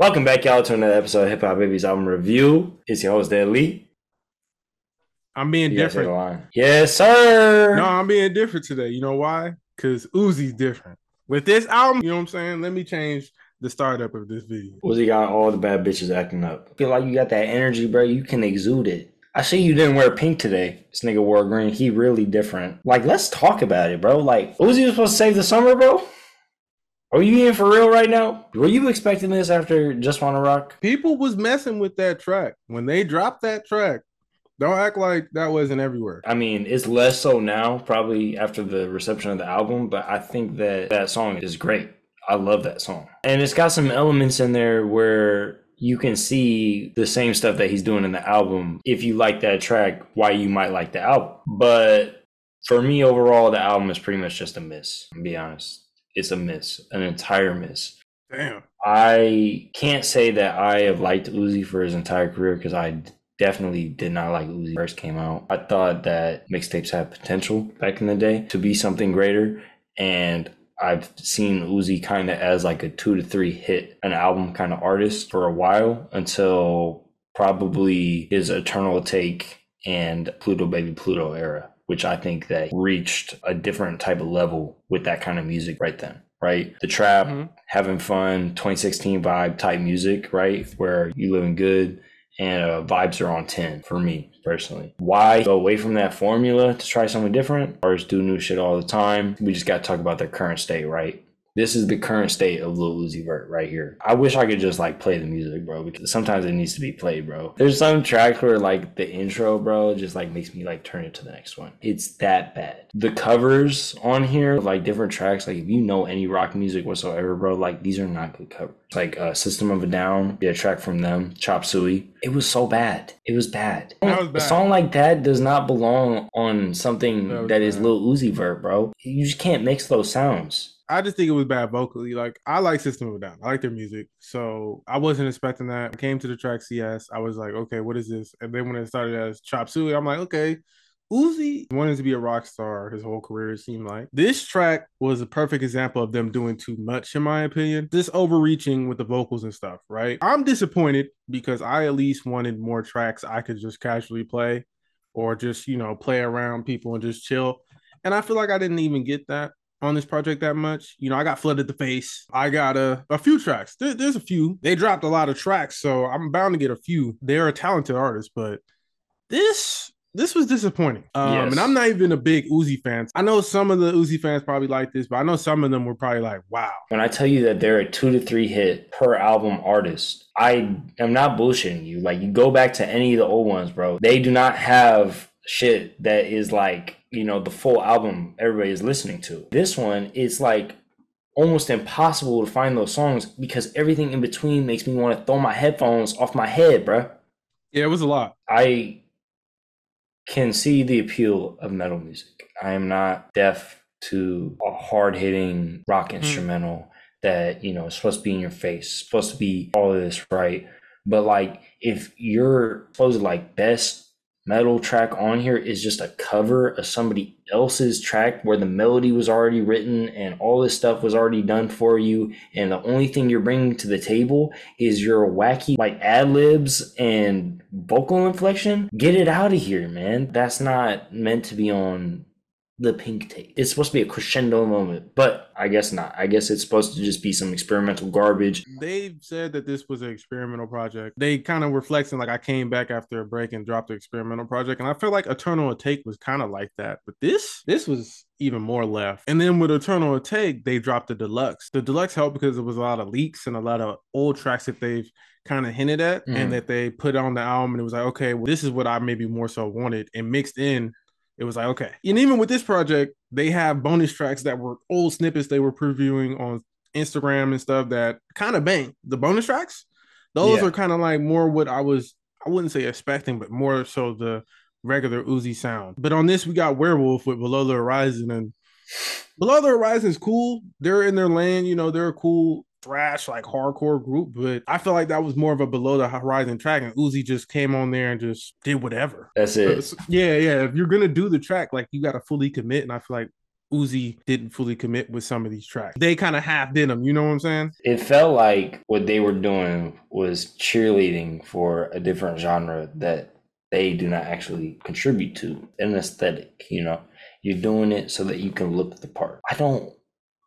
Welcome back, y'all, to another episode of Hip Hop Babies album review. It's your host, Dan Lee. I'm being You guys say the different. Yes, sir. No, I'm being different today. You know why? Because Uzi's different. With this album, you know what I'm saying? Let me change the startup of this video. Uzi got all the bad bitches acting up. Feel like you got that energy, bro. You can exude it. I see you didn't wear pink today. This nigga wore green. He really different. Like, let's talk about it, bro. Like, Uzi was supposed to save the summer, bro. Are you in for real right now? Were you expecting this after Just Wanna Rock? People was messing with that track. When they dropped that track, don't act like that wasn't everywhere. I mean, it's less so now, probably after the reception of the album, but I think that that song is great. I love that song. And it's got some elements in there where you can see the same stuff that he's doing in the album. If you like that track, why you might like the album. But for me, overall, the album is pretty much just a miss. To be honest, it's a miss, an entire miss. Damn. I can't say that I have liked Uzi for his entire career because I definitely did not like Uzi first came out. I thought that mixtapes had potential back in the day to be something greater, and I've seen Uzi kind of as like a two to three hit an album kind of artist for a while until probably his Eternal Atake and Pluto Baby Pluto era, which I think that reached a different type of level with that kind of music right then. Right, the trap, Mhm. having fun 2016 vibe type music right? Where you living good and uh, vibes are on 10 for me personally. Why go away from that formula to try something different? Or just do new shit all the time. We just got to talk about their current state right this is the current state of Lil Uzi Vert right here. I wish I could just like play the music, bro, because sometimes it needs to be played, bro. There's some tracks where like the intro, bro, just like makes me like turn it to the next one. It's that bad. The covers on here, like different tracks, like if you know any rock music whatsoever, bro, like these are not good covers. Like uh, System of a Down, yeah, track from them, Chop Suey. It was so bad. It was bad. Was A song like that does not belong on something That that is. Lil Uzi Vert, bro. You just can't mix those sounds. I just think it was bad vocally. Like I like System of a Down. I like their music. So I wasn't expecting that. I came to the track CS. I was like, okay, what is this? And then when it started as Chop Suey, I'm like, okay. Uzi wanted to be a rock star his whole career, it seemed like. This track was a perfect example of them doing too much, in my opinion. This overreaching with the vocals and stuff, right? I'm disappointed because I at least wanted more tracks I could just casually play or just, you know, play around people and just chill. And I feel like I didn't even get that on this project that much. You know, I got flooded the face. I got a, a few tracks. There- there's a few. They dropped a lot of tracks, so I'm bound to get a few. They're a talented artist, but this this was disappointing. Um, Yes. and I'm not even a big Uzi fan. I know some of the Uzi fans probably like this, but I know some of them were probably like, "Wow, When I tell you that they're a two to three hit per album artist, I am not bullshitting you. Like you go back to any of the old ones, bro. They do not have shit that is like, you know, the full album everybody is listening to. This one, it's like almost impossible to find those songs because everything in between makes me want to throw my headphones off my head, bro. yeah, it was a lot." I can see the appeal of metal music. I am not deaf to a hard hitting rock hmm. instrumental that, you know, is supposed to be in your face, supposed to be all of this, right? But like if your supposed to like best metal track on here is just a cover of somebody else's track where the melody was already written and all this stuff was already done for you and the only thing you're bringing to the table is your wacky like ad libs and vocal inflection, get it out of here, man. That's not meant to be on the pink tape. It's supposed to be a crescendo moment, but I guess not. I guess it's supposed to just be some experimental garbage. They said that this was an experimental project. They kind of were flexing like I came back after a break and dropped the experimental project, and I feel like Eternal Atake was kind of like that. But this, this was even more left. And then with Eternal Atake, they dropped the deluxe. The deluxe helped because there was a lot of leaks and a lot of old tracks that they've kind of hinted at Mhm. and that they put on the album, and it was like, okay, well, this is what I maybe more so wanted, and mixed in it was like okay. And even with this project they have bonus tracks that were old snippets they were previewing on instagram and stuff that kind of bang. The bonus tracks those Yeah. are kind of like more what i was i wouldn't say expecting but more so the regular Uzi sound. But on this we got werewolf with below the horizon and below the horizon is cool. They're in their lane you know they're a cool thrash like hardcore group but i feel like that was more of a below the horizon track and Uzi just came on there and just did whatever That's it. yeah, yeah. If you're gonna do the track, like you gotta fully commit. And I feel like Uzi didn't fully commit with some of these tracks. They kind of half did them. You know what I'm saying? It felt like what they were doing was cheerleading for a different genre that they do not actually contribute to an aesthetic. You know, you're doing it so that you can look the part. I don't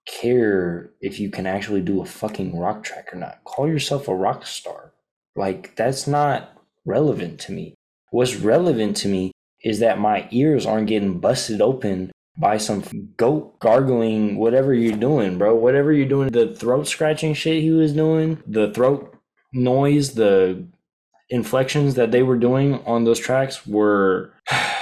care if you can actually do a fucking rock track or not. Call yourself a rock star. Like, that's not relevant to me. What's relevant to me is that my ears aren't getting busted open by some goat gargling, whatever you're doing, bro. Whatever you're doing, the throat scratching shit he was doing, the throat noise, the inflections that they were doing on those tracks were.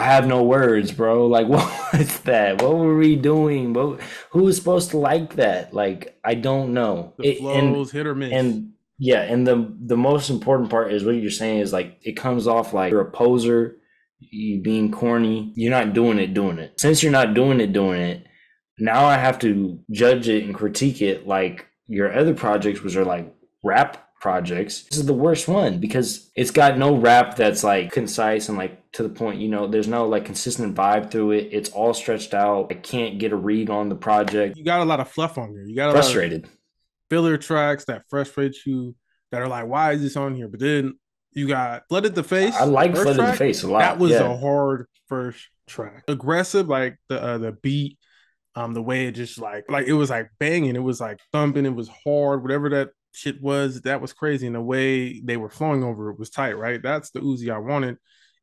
I have no words, bro. Like, what was that? What were we doing? What, who was supposed to like that? Like, I don't know. The flows, and, hit or miss. And yeah, and the the most important part is what you're saying is like it comes off like you're a poser you being corny. You're not doing it, doing it. Since you're not doing it, doing it, now I have to judge it and critique it like your other projects, which are like rap projects. This is the worst one because it's got no rap that's like concise and like to the point. You know, there's no like consistent vibe through it. It's all stretched out. I can't get a read on the project. You got a lot of fluff on here. You got frustrated filler tracks that frustrate you that are like, why is this on here? But then you got Flooded the Face. I like Flooded track. the Face a lot. That was yeah. a hard first track. Aggressive, like the uh, the beat, um, the way it just like like it was like banging, it was like thumping, it was hard, whatever that shit was, that was crazy. And the way they were flowing over it was tight, right? That's the Uzi I wanted.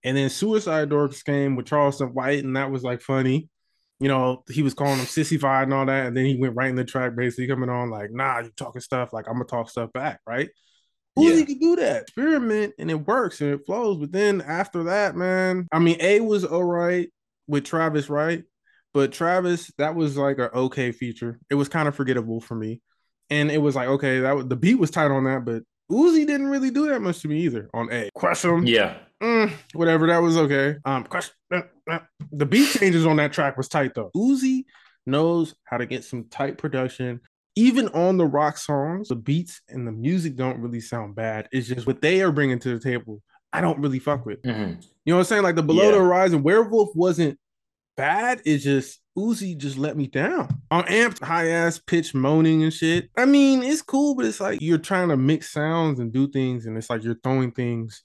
And then Suicide Doors came with Charleston White, and that was like funny. You know, he was calling him sissified and all that, and then he went right in the track, basically coming on like, "Nah, you talking stuff like I'm gonna talk stuff back, right?" Uzi yeah. can do that. Experiment and it works and it flows. But then after that, man, I mean, A was all right with Travis, right? But Travis, that was like an okay feature. It was kind of forgettable for me. And it was like, okay, that was the beat was tight on that, but Uzi didn't really do that much to me either on A. Crush him. Yeah. Mm, whatever, that was okay. Um, crush. Uh, uh. The beat changes on that track was tight though. Uzi knows how to get some tight production even on the rock songs, the beats and the music don't really sound bad. It's just what they are bringing to the table. I don't really fuck with. Mm-hmm. You know what I'm saying? Like the Below yeah. the Horizon Werewolf wasn't bad. It's just Uzi just let me down on amped high ass pitch moaning and shit. I mean, it's cool, but it's like you're trying to mix sounds and do things, and it's like you're throwing things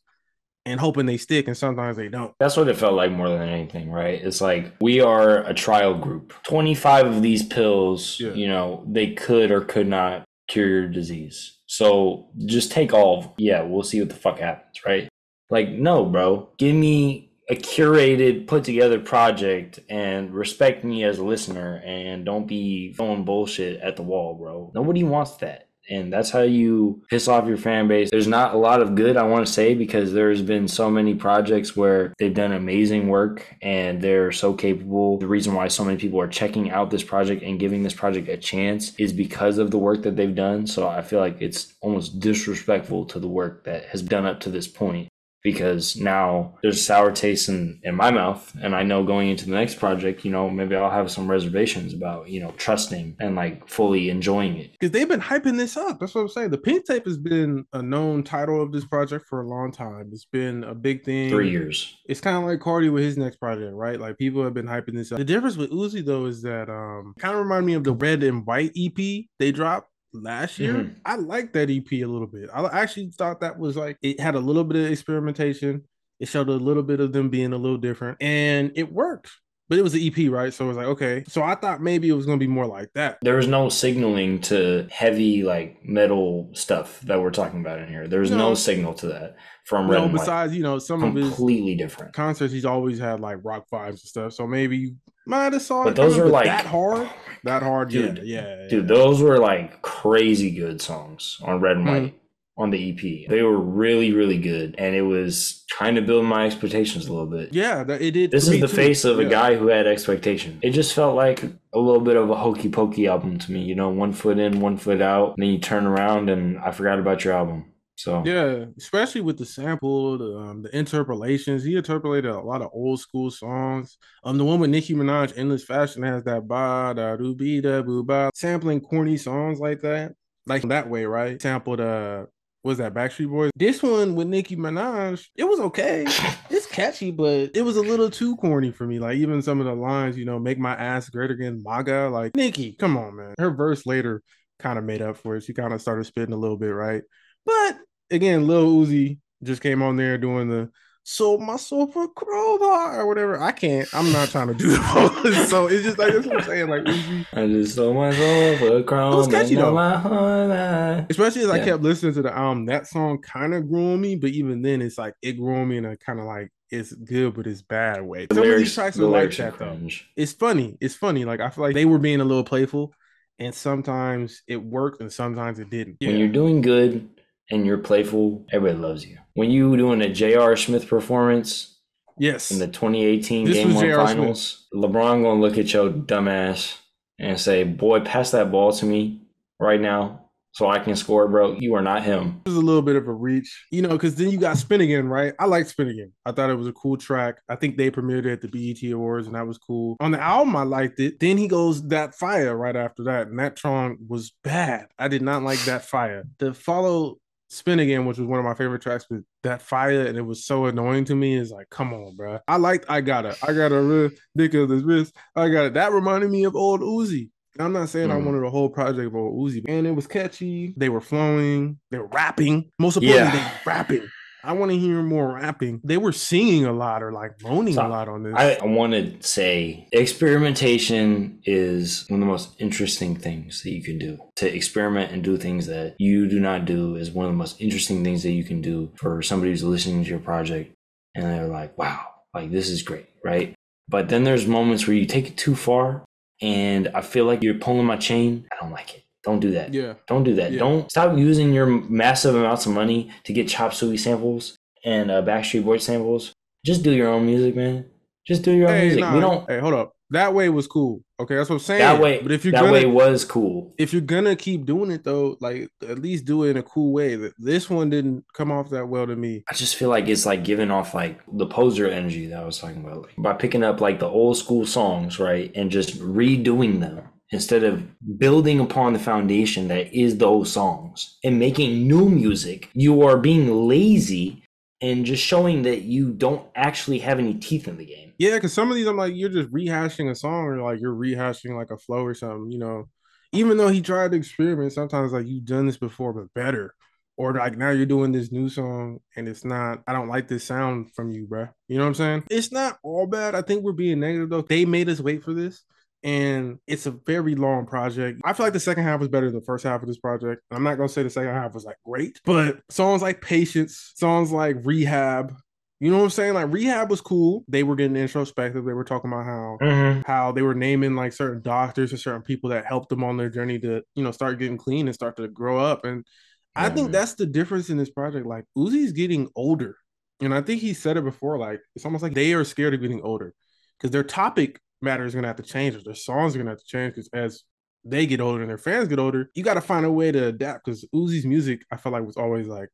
and hoping they stick and sometimes they don't. That's what it felt like more than anything, right? It's like we are a trial group. 25 of these pills, yeah. you know, they could or could not cure your disease. So just take all, yeah, we'll see what the fuck happens, right? Like, no, bro. Give me a curated, put together project and respect me as a listener and don't be throwing bullshit at the wall, bro. Nobody wants that and that's how you piss off your fan base. There's not a lot of good I want to say because there's been so many projects where they've done amazing work and they're so capable. The reason why so many people are checking out this project and giving this project a chance is because of the work that they've done. So I feel like it's almost disrespectful to the work that has done up to this point because now there's a sour taste in, in my mouth and i know going into the next project you know maybe i'll have some reservations about you know trusting and like fully enjoying it. Because they've been hyping this up. That's what i'm saying. The pink tape has been a known title of this project for a long time. It's been a big thing. Three years. It's kind of like Carti with his next project right? Like people have been hyping this up. The difference with uzi though is that um kind of remind me of the red and white ep they dropped last year. Mm-hmm. I liked that EP a little bit. I actually thought that was like it had a little bit of experimentation. It showed a little bit of them being a little different, and it worked. But it was an EP, right? So it was like, okay. So I thought maybe it was gonna be more like that. There was no signaling to heavy like metal stuff that we're talking about in here. There's no, no signal to that from Red. No, besides, you know, some completely of his completely different concerts, he's always had like rock vibes and stuff. So maybe might have saw but those are like that hard. That hard, dude. Yeah, yeah, dude. Those were like crazy good songs on Red and White mm-hmm. on the EP. They were really, really good, and it was trying to build my expectations a little bit. Yeah, it did. This is the too. face of yeah. a guy who had expectations. It just felt like a little bit of a hokey pokey album to me. You know, one foot in, one foot out, and then you turn around and I forgot about your album. So yeah, especially with the sample, the, um, the interpolations. He interpolated a lot of old school songs. Um, the one with Nicki Minaj, "Endless Fashion," has that ba da do be da boo ba, sampling corny songs like that, like that way, right? Sampled uh, was that Backstreet Boys? This one with Nicki Minaj, it was okay. It's catchy, but it was a little too corny for me. Like even some of the lines, you know, make my ass great again, MAGA. Like Nicki, come on, man. Her verse later kind of made up for it. She kind of started spitting a little bit, right? But again, Lil Uzi just came on there doing the sold myself a crowbar or whatever. I can't. I'm not trying to do the so it's just like that's what I'm saying. Like Uzi. I just sold myself a crowbar. It was catchy though. My Especially as I kept listening to the album, that song kind of grew on me, but even then, it's like it grew on me in a kind of like it's good, but it's bad way. Some of these lyrics, tracks are like that though. It's funny. It's funny. Like I feel like they were being a little playful, and sometimes it worked, and sometimes it didn't. When you're doing good and you're playful, everybody loves you. When you doing a J.R. Smith performance yes, in the 2018 This Game One. Finals, LeBron gonna look at your dumbass and say, "Boy, pass that ball to me right now so I can score, bro. You are not him." It was a little bit of a reach, you know, because then you got Spin Again, right? I like Spin Again. I thought it was a cool track. I think they premiered it at the BET Awards, and that was cool. On the album, I liked it. Then he goes that fire right after that, and that song was bad. I did not like that fire. To follow Spin Again, which was one of my favorite tracks, with that fire, and it was so annoying to me. Is like, come on, bro. I liked I got it. I got a real dick of this wrist. I got it. That reminded me of old Uzi. I'm not saying I Mm. wanted a whole project of old Uzi, and it was catchy. They were flowing. They were rapping. Most importantly, Yeah. they were rapping. I want to hear more rapping. They were singing a lot or like moaning So, a lot on this. I, I want to say experimentation is one of the most interesting things that you can do. To experiment and do things that you do not do is one of the most interesting things that you can do for somebody who's listening to your project and they're like, wow, like this is great, right? But then there's moments where you take it too far and I feel like you're pulling my chain. I don't like it. Don't do that. yeah. Don't do that. Yeah. Don't stop using your massive amounts of money to get Chop Suey samples and uh, Backstreet Boys samples. Just do your own music, man. Just do your own Hey, music. nah, we don't. Hey, hold up. That way was cool. Okay, that's what I'm saying. That way, but if you're that gonna, way was cool. if you're gonna keep doing it though, like at least do it in a cool way. That this one didn't come off that well to me. I just feel like it's like giving off like the poser energy that I was talking about, like, by picking up like the old school songs, right, and just redoing them instead of building upon the foundation that is those songs and making new music. You are being lazy and just showing that you don't actually have any teeth in the game. Yeah, because some of these I'm like, you're just rehashing a song or like you're rehashing like a flow or something, you know. Even though he tried to experiment, sometimes like you've done this before, but better. Or like now you're doing this new song and it's not, I don't like this sound from you, bruh. You know what I'm saying? It's not all bad. I think we're being negative though. They made us wait for this. And it's a very long project. I feel like the second half was better than the first half of this project. I'm not gonna say the second half was like great, but songs like Patience, songs like Rehab, you know what I'm saying? Like rehab was cool. They were getting introspective. They were talking about how Mm-hmm. how they were naming like certain doctors or certain people that helped them on their journey to you know start getting clean and start to grow up. And I think man. that's the difference in this project. Like Uzi's getting older, and I think he said it before. Like it's almost like they are scared of getting older because their topic matter is gonna have to change. Or their songs are gonna have to change because as they get older and their fans get older, you got to find a way to adapt. Because Uzi's music, I feel like was always like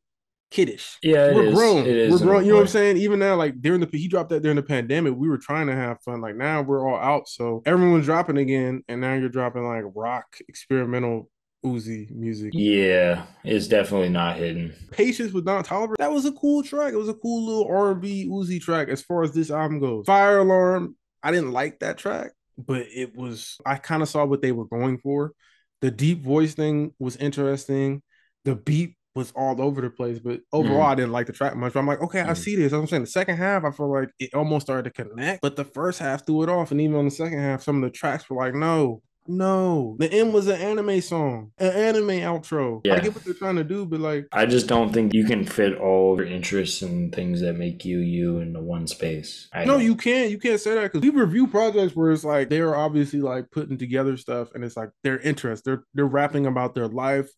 kiddish Yeah, it we're is. grown. We're grown. You know what I'm saying? Even now, like during the he dropped that during the pandemic, we were trying to have fun. Like now we're all out, so everyone's dropping again, and now you're dropping like rock experimental Uzi music. Yeah, it's definitely not hidden. Patience with Don Toliver. That was a cool track. It was a cool little R&B Uzi track as far as this album goes. Fire Alarm. I didn't like that track, but it was. I kind of saw what they were going for. The deep voice thing was interesting. The beat was all over the place, but overall, Mhm. I didn't like the track much. But I'm like, okay, I Mhm. see this. I'm saying. The second half, I feel like it almost started to connect, but the first half threw it off. And even on the second half, some of the tracks were like, no, no. The end was an anime song, an anime outro. Yeah. I get what they're trying to do, but like, I just don't think you can fit all of your interests and things that make you you into one space. I no, don't. you can't. You can't say that because we review projects where it's like they're obviously like putting together stuff, and it's like their interest. They're they're rapping about their life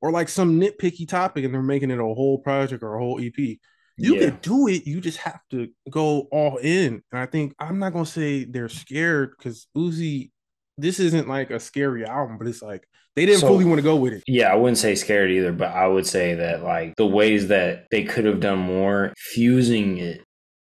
or like some nitpicky topic, and they're making it a whole project or a whole EP. You yeah. can do it. You just have to go all in. And I think I'm not gonna say they're scared because Uzi, this isn't like a scary album, but it's like they didn't So- fully want to go with it. Yeah, I wouldn't say scared either, but I would say that like the ways that they could have done more, fusing it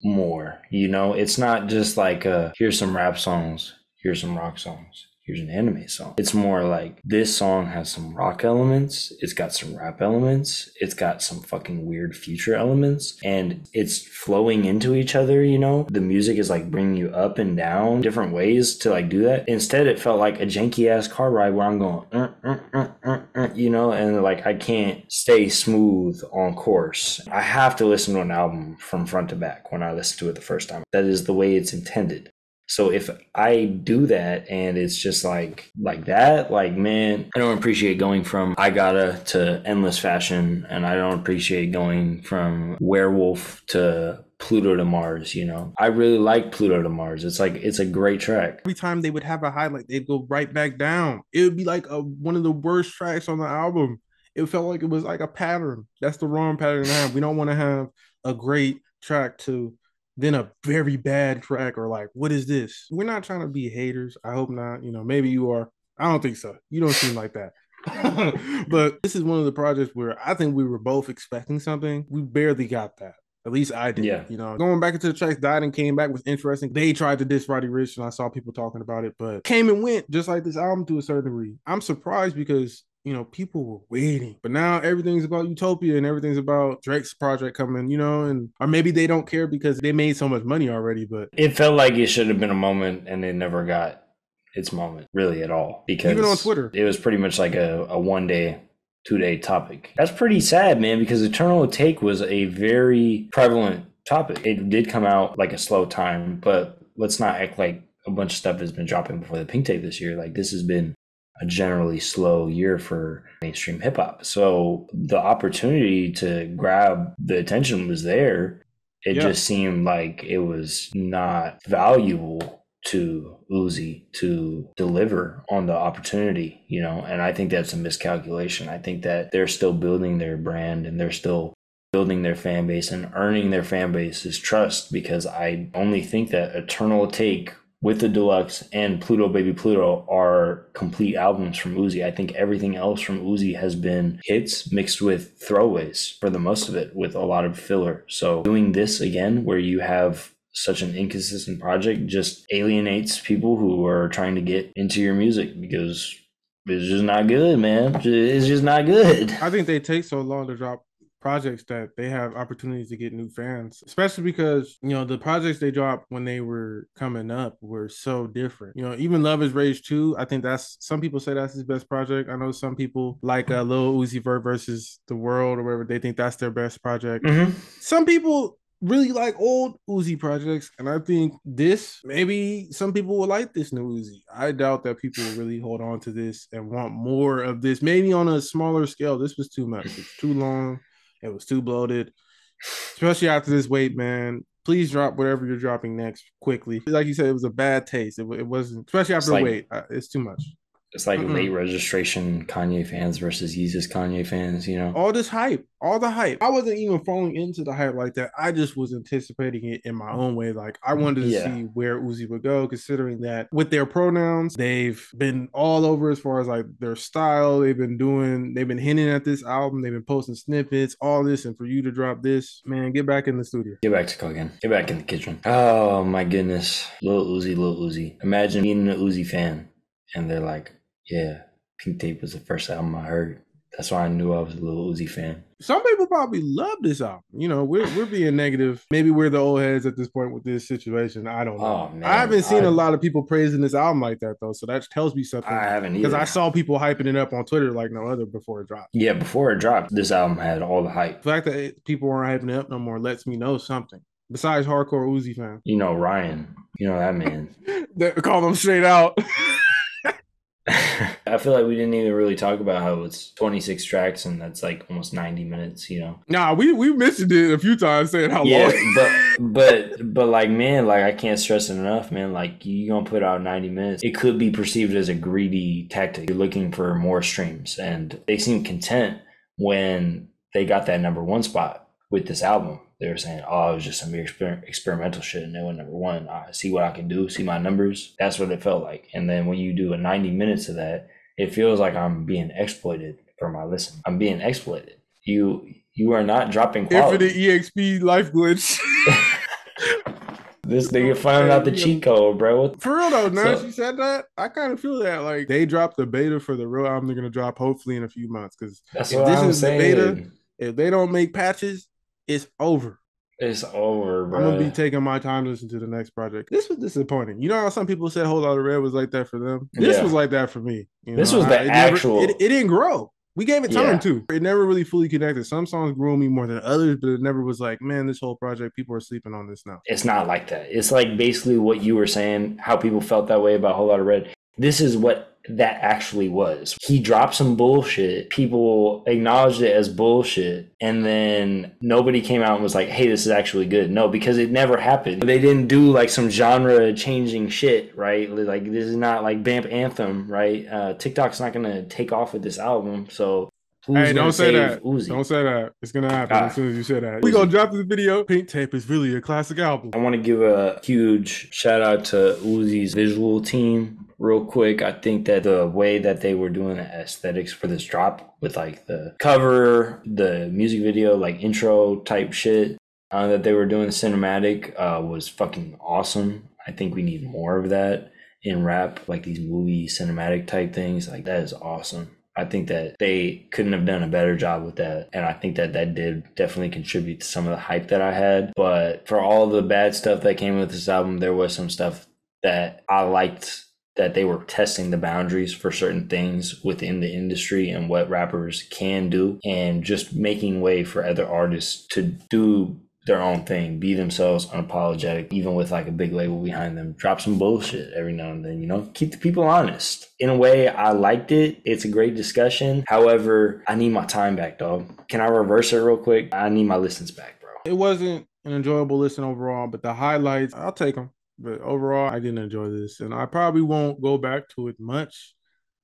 more. You know, it's not just like uh here's some rap songs, here's some rock songs, here's an anime song. It's more like this song has some rock elements, it's got some rap elements, it's got some fucking weird future elements, and it's flowing into each other, you know? The music is like bringing you up and down different ways to like do that. Instead, it felt like a janky ass car ride where I'm going, uh, uh, uh, you know, and like I can't stay smooth on course. I have to listen to an album from front to back when I listen to it the first time. That is the way it's intended. So if I do that and it's just like like that, like man, I don't appreciate going from I gotta to endless fashion, and I don't appreciate going from werewolf to Pluto to Mars, you know. I really like Pluto to Mars. It's like it's a great track. Every time they would have a highlight, they'd go right back down. It would be like a, one of the worst tracks on the album. It felt like it was like a pattern. That's the wrong pattern to have. We don't want to have a great track to then a very bad track or like what is this we're not trying to be haters i hope not you know maybe you are i don't think so you don't seem like that but this is one of the projects where i think we were both expecting something we barely got that at least I did. Yeah. You know, going back into the tracks, died and came back was interesting. They tried to diss Roddy Ricch, and I saw people talking about it, but came and went just like this album to a certain degree. I'm surprised because you know, people were waiting. But now everything's about utopia and everything's about Drake's project coming, you know, and or maybe they don't care because they made so much money already. But it felt like it should have been a moment and it never got its moment really at all. Because even on Twitter, it was pretty much like a, a one day, two day topic. That's pretty sad, man, because Eternal Atake was a very prevalent topic. It did come out like a slow time, but let's not act like a bunch of stuff has been dropping before the pink tape this year. Like this has been a generally slow year for mainstream hip hop. So the opportunity to grab the attention was there. It yeah. just seemed like it was not valuable to Uzi to deliver on the opportunity, you know, and I think that's a miscalculation. I think that they're still building their brand and they're still building their fan base and earning their fan base's trust because I only think that Eternal Atake with the deluxe and Pluto Baby Pluto are complete albums from Uzi. I think everything else from Uzi has been hits mixed with throwaways for the most of it, with a lot of filler. So doing this again, where you have such an inconsistent project, just alienates people who are trying to get into your music because it's just not good, man. It's just not good. I think they take so long to drop projects that they have opportunities to get new fans, especially because, you know, the projects they dropped when they were coming up were so different. You know, even Love is Rage 2, I think that's some people say that's his best project. I know some people like uh, Lil Uzi Vert versus The World or whatever, they think that's their best project. Mm-hmm. Some people really like old Uzi projects, and I think this maybe some people will like this new Uzi. I doubt that people will really hold on to this and want more of this. Maybe on a smaller scale. This was too much. It's too long. It was too bloated, especially after this weight, man. Please drop whatever you're dropping next quickly. Like you said, it was a bad taste. It, it wasn't, especially after like, weight. Uh, it's too much. It's like mm late registration Kanye fans versus Yeezus Kanye fans, you know? All this hype, all the hype. I wasn't even falling into the hype like that. I just was anticipating it in my own way. Like I wanted to yeah. see where Uzi would go, considering that with their pronouns, they've been all over as far as like their style. They've been doing, they've been hinting at this album, they've been posting snippets, all this, and for you to drop this, man, get back in the studio. Get back to cooking. Get back in the kitchen. Oh my goodness. little Uzi, little Uzi. Imagine being an Uzi fan and they're like, yeah, Pink Tape was the first album I heard. That's why I knew I was a little Uzi fan. Some people probably love this album. You know, we're we're being negative. Maybe we're the old heads at this point with this situation. I don't know. Oh. I haven't seen I, a lot of people praising this album like that though, so that tells me something. I haven't because I saw people hyping it up on Twitter like no other before it dropped. Yeah, before it dropped, this album had all the hype. The fact that people aren't hyping it up no more lets me know something. Besides hardcore Uzi fans, you know Ryan, you know that man. they call them straight out. I feel like we didn't even really talk about how it's 26 tracks and that's like almost 90 minutes, you know. Nah, we we mentioned it a few times saying how yeah, long. but but but like man, like I can't stress it enough, man. Like you gonna put out 90 minutes. It could be perceived as a greedy tactic. You're looking for more streams and they seem content when they got that number one spot with this album they were saying, "Oh, it was just some exper- experimental shit," and they went number one. I see what I can do, see my numbers. That's what it felt like. And then when you do a ninety minutes of that, it feels like I'm being exploited for my listen. I'm being exploited. You you are not dropping quality. Infinite EXP life glitch. this nigga found out the cheat code, bro. For real though, now So- she said that, I kind of feel that like they dropped the beta for the real album they're gonna drop hopefully in a few months. Because That's If this I'm is the beta, if they don't make patches, it's over. It's over, bro. I'm gonna be taking my time to listen to the next project. This was disappointing. You know how some people said "Whole Lotta Red" was like that for them. This Yeah. was like that for me. You This know, was the I- it never- actual- it, it didn't grow. We gave it time Yeah. too. It never really fully connected. Some songs grew on me more than others, but it never was like, man, this whole project, people are sleeping on this now. it's not like that. It's like basically what you were saying, how people felt that way about whole lotta red. This is what that actually was. He dropped some bullshit. People acknowledged it as bullshit. And then nobody came out and was like, hey, this is actually good. No, because it never happened. They didn't do like some genre changing shit, right? Like, this is not like Vamp Anthem, right? Uh, TikTok's not going to take off with this album. So who's hey, don't say that. Uzi? Don't say that. It's gonna happen Ah. as soon as you say that. We gonna drop this video. Pink Tape is really a classic album. I want to give a huge shout out to Uzi's visual team real quick. I think that the way that they were doing the aesthetics for this drop with like the cover, the music video, like intro type shit uh, that they were doing cinematic uh, was fucking awesome. I think we need more of that in rap, like these movie cinematic type things. Like that is awesome. I think that they couldn't have done a better job with that. And I think that that did definitely contribute to some of the hype that I had. But for all the bad stuff that came with this album, there was some stuff that I liked that they were testing the boundaries for certain things within the industry and what rappers can do and just making way for other artists to do their own thing, be themselves unapologetic, even with like a big label behind them. Drop some bullshit every now and then, you know? Keep the people honest. In a way, I liked it. It's a great discussion. However, I need my time back, dog. Can I reverse it real quick? I need my listens back, bro. It wasn't an enjoyable listen overall, but the highlights, I'll take them. But overall, I didn't enjoy this, and I probably won't go back to it much.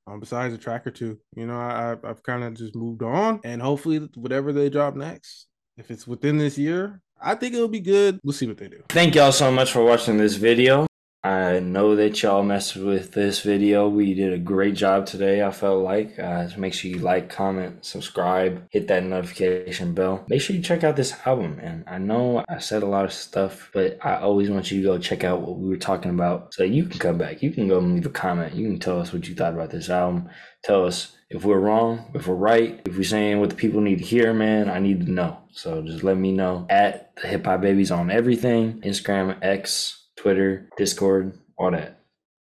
Um, besides a track or two, you know, I I've kind of just moved on, and hopefully, whatever they drop next, if it's within this year, I think it'll be good. We'll see what they do. Thank y'all so much for watching this video. I know that y'all messed with this video. We did a great job today, I felt like. Uh, so make sure you like, comment, subscribe, hit that notification bell. Make sure you check out this album, man. I know I said a lot of stuff, but I always want you to go check out what we were talking about so you can come back. You can go and leave a comment. You can tell us what you thought about this album. Tell us if we're wrong, if we're right, if we're saying what the people need to hear, man. I need to know. So just let me know at the Hip Hop Babies on everything Instagram, X, Twitter, Discord, all that.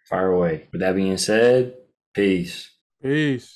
Fire away. With that being said, peace. Peace.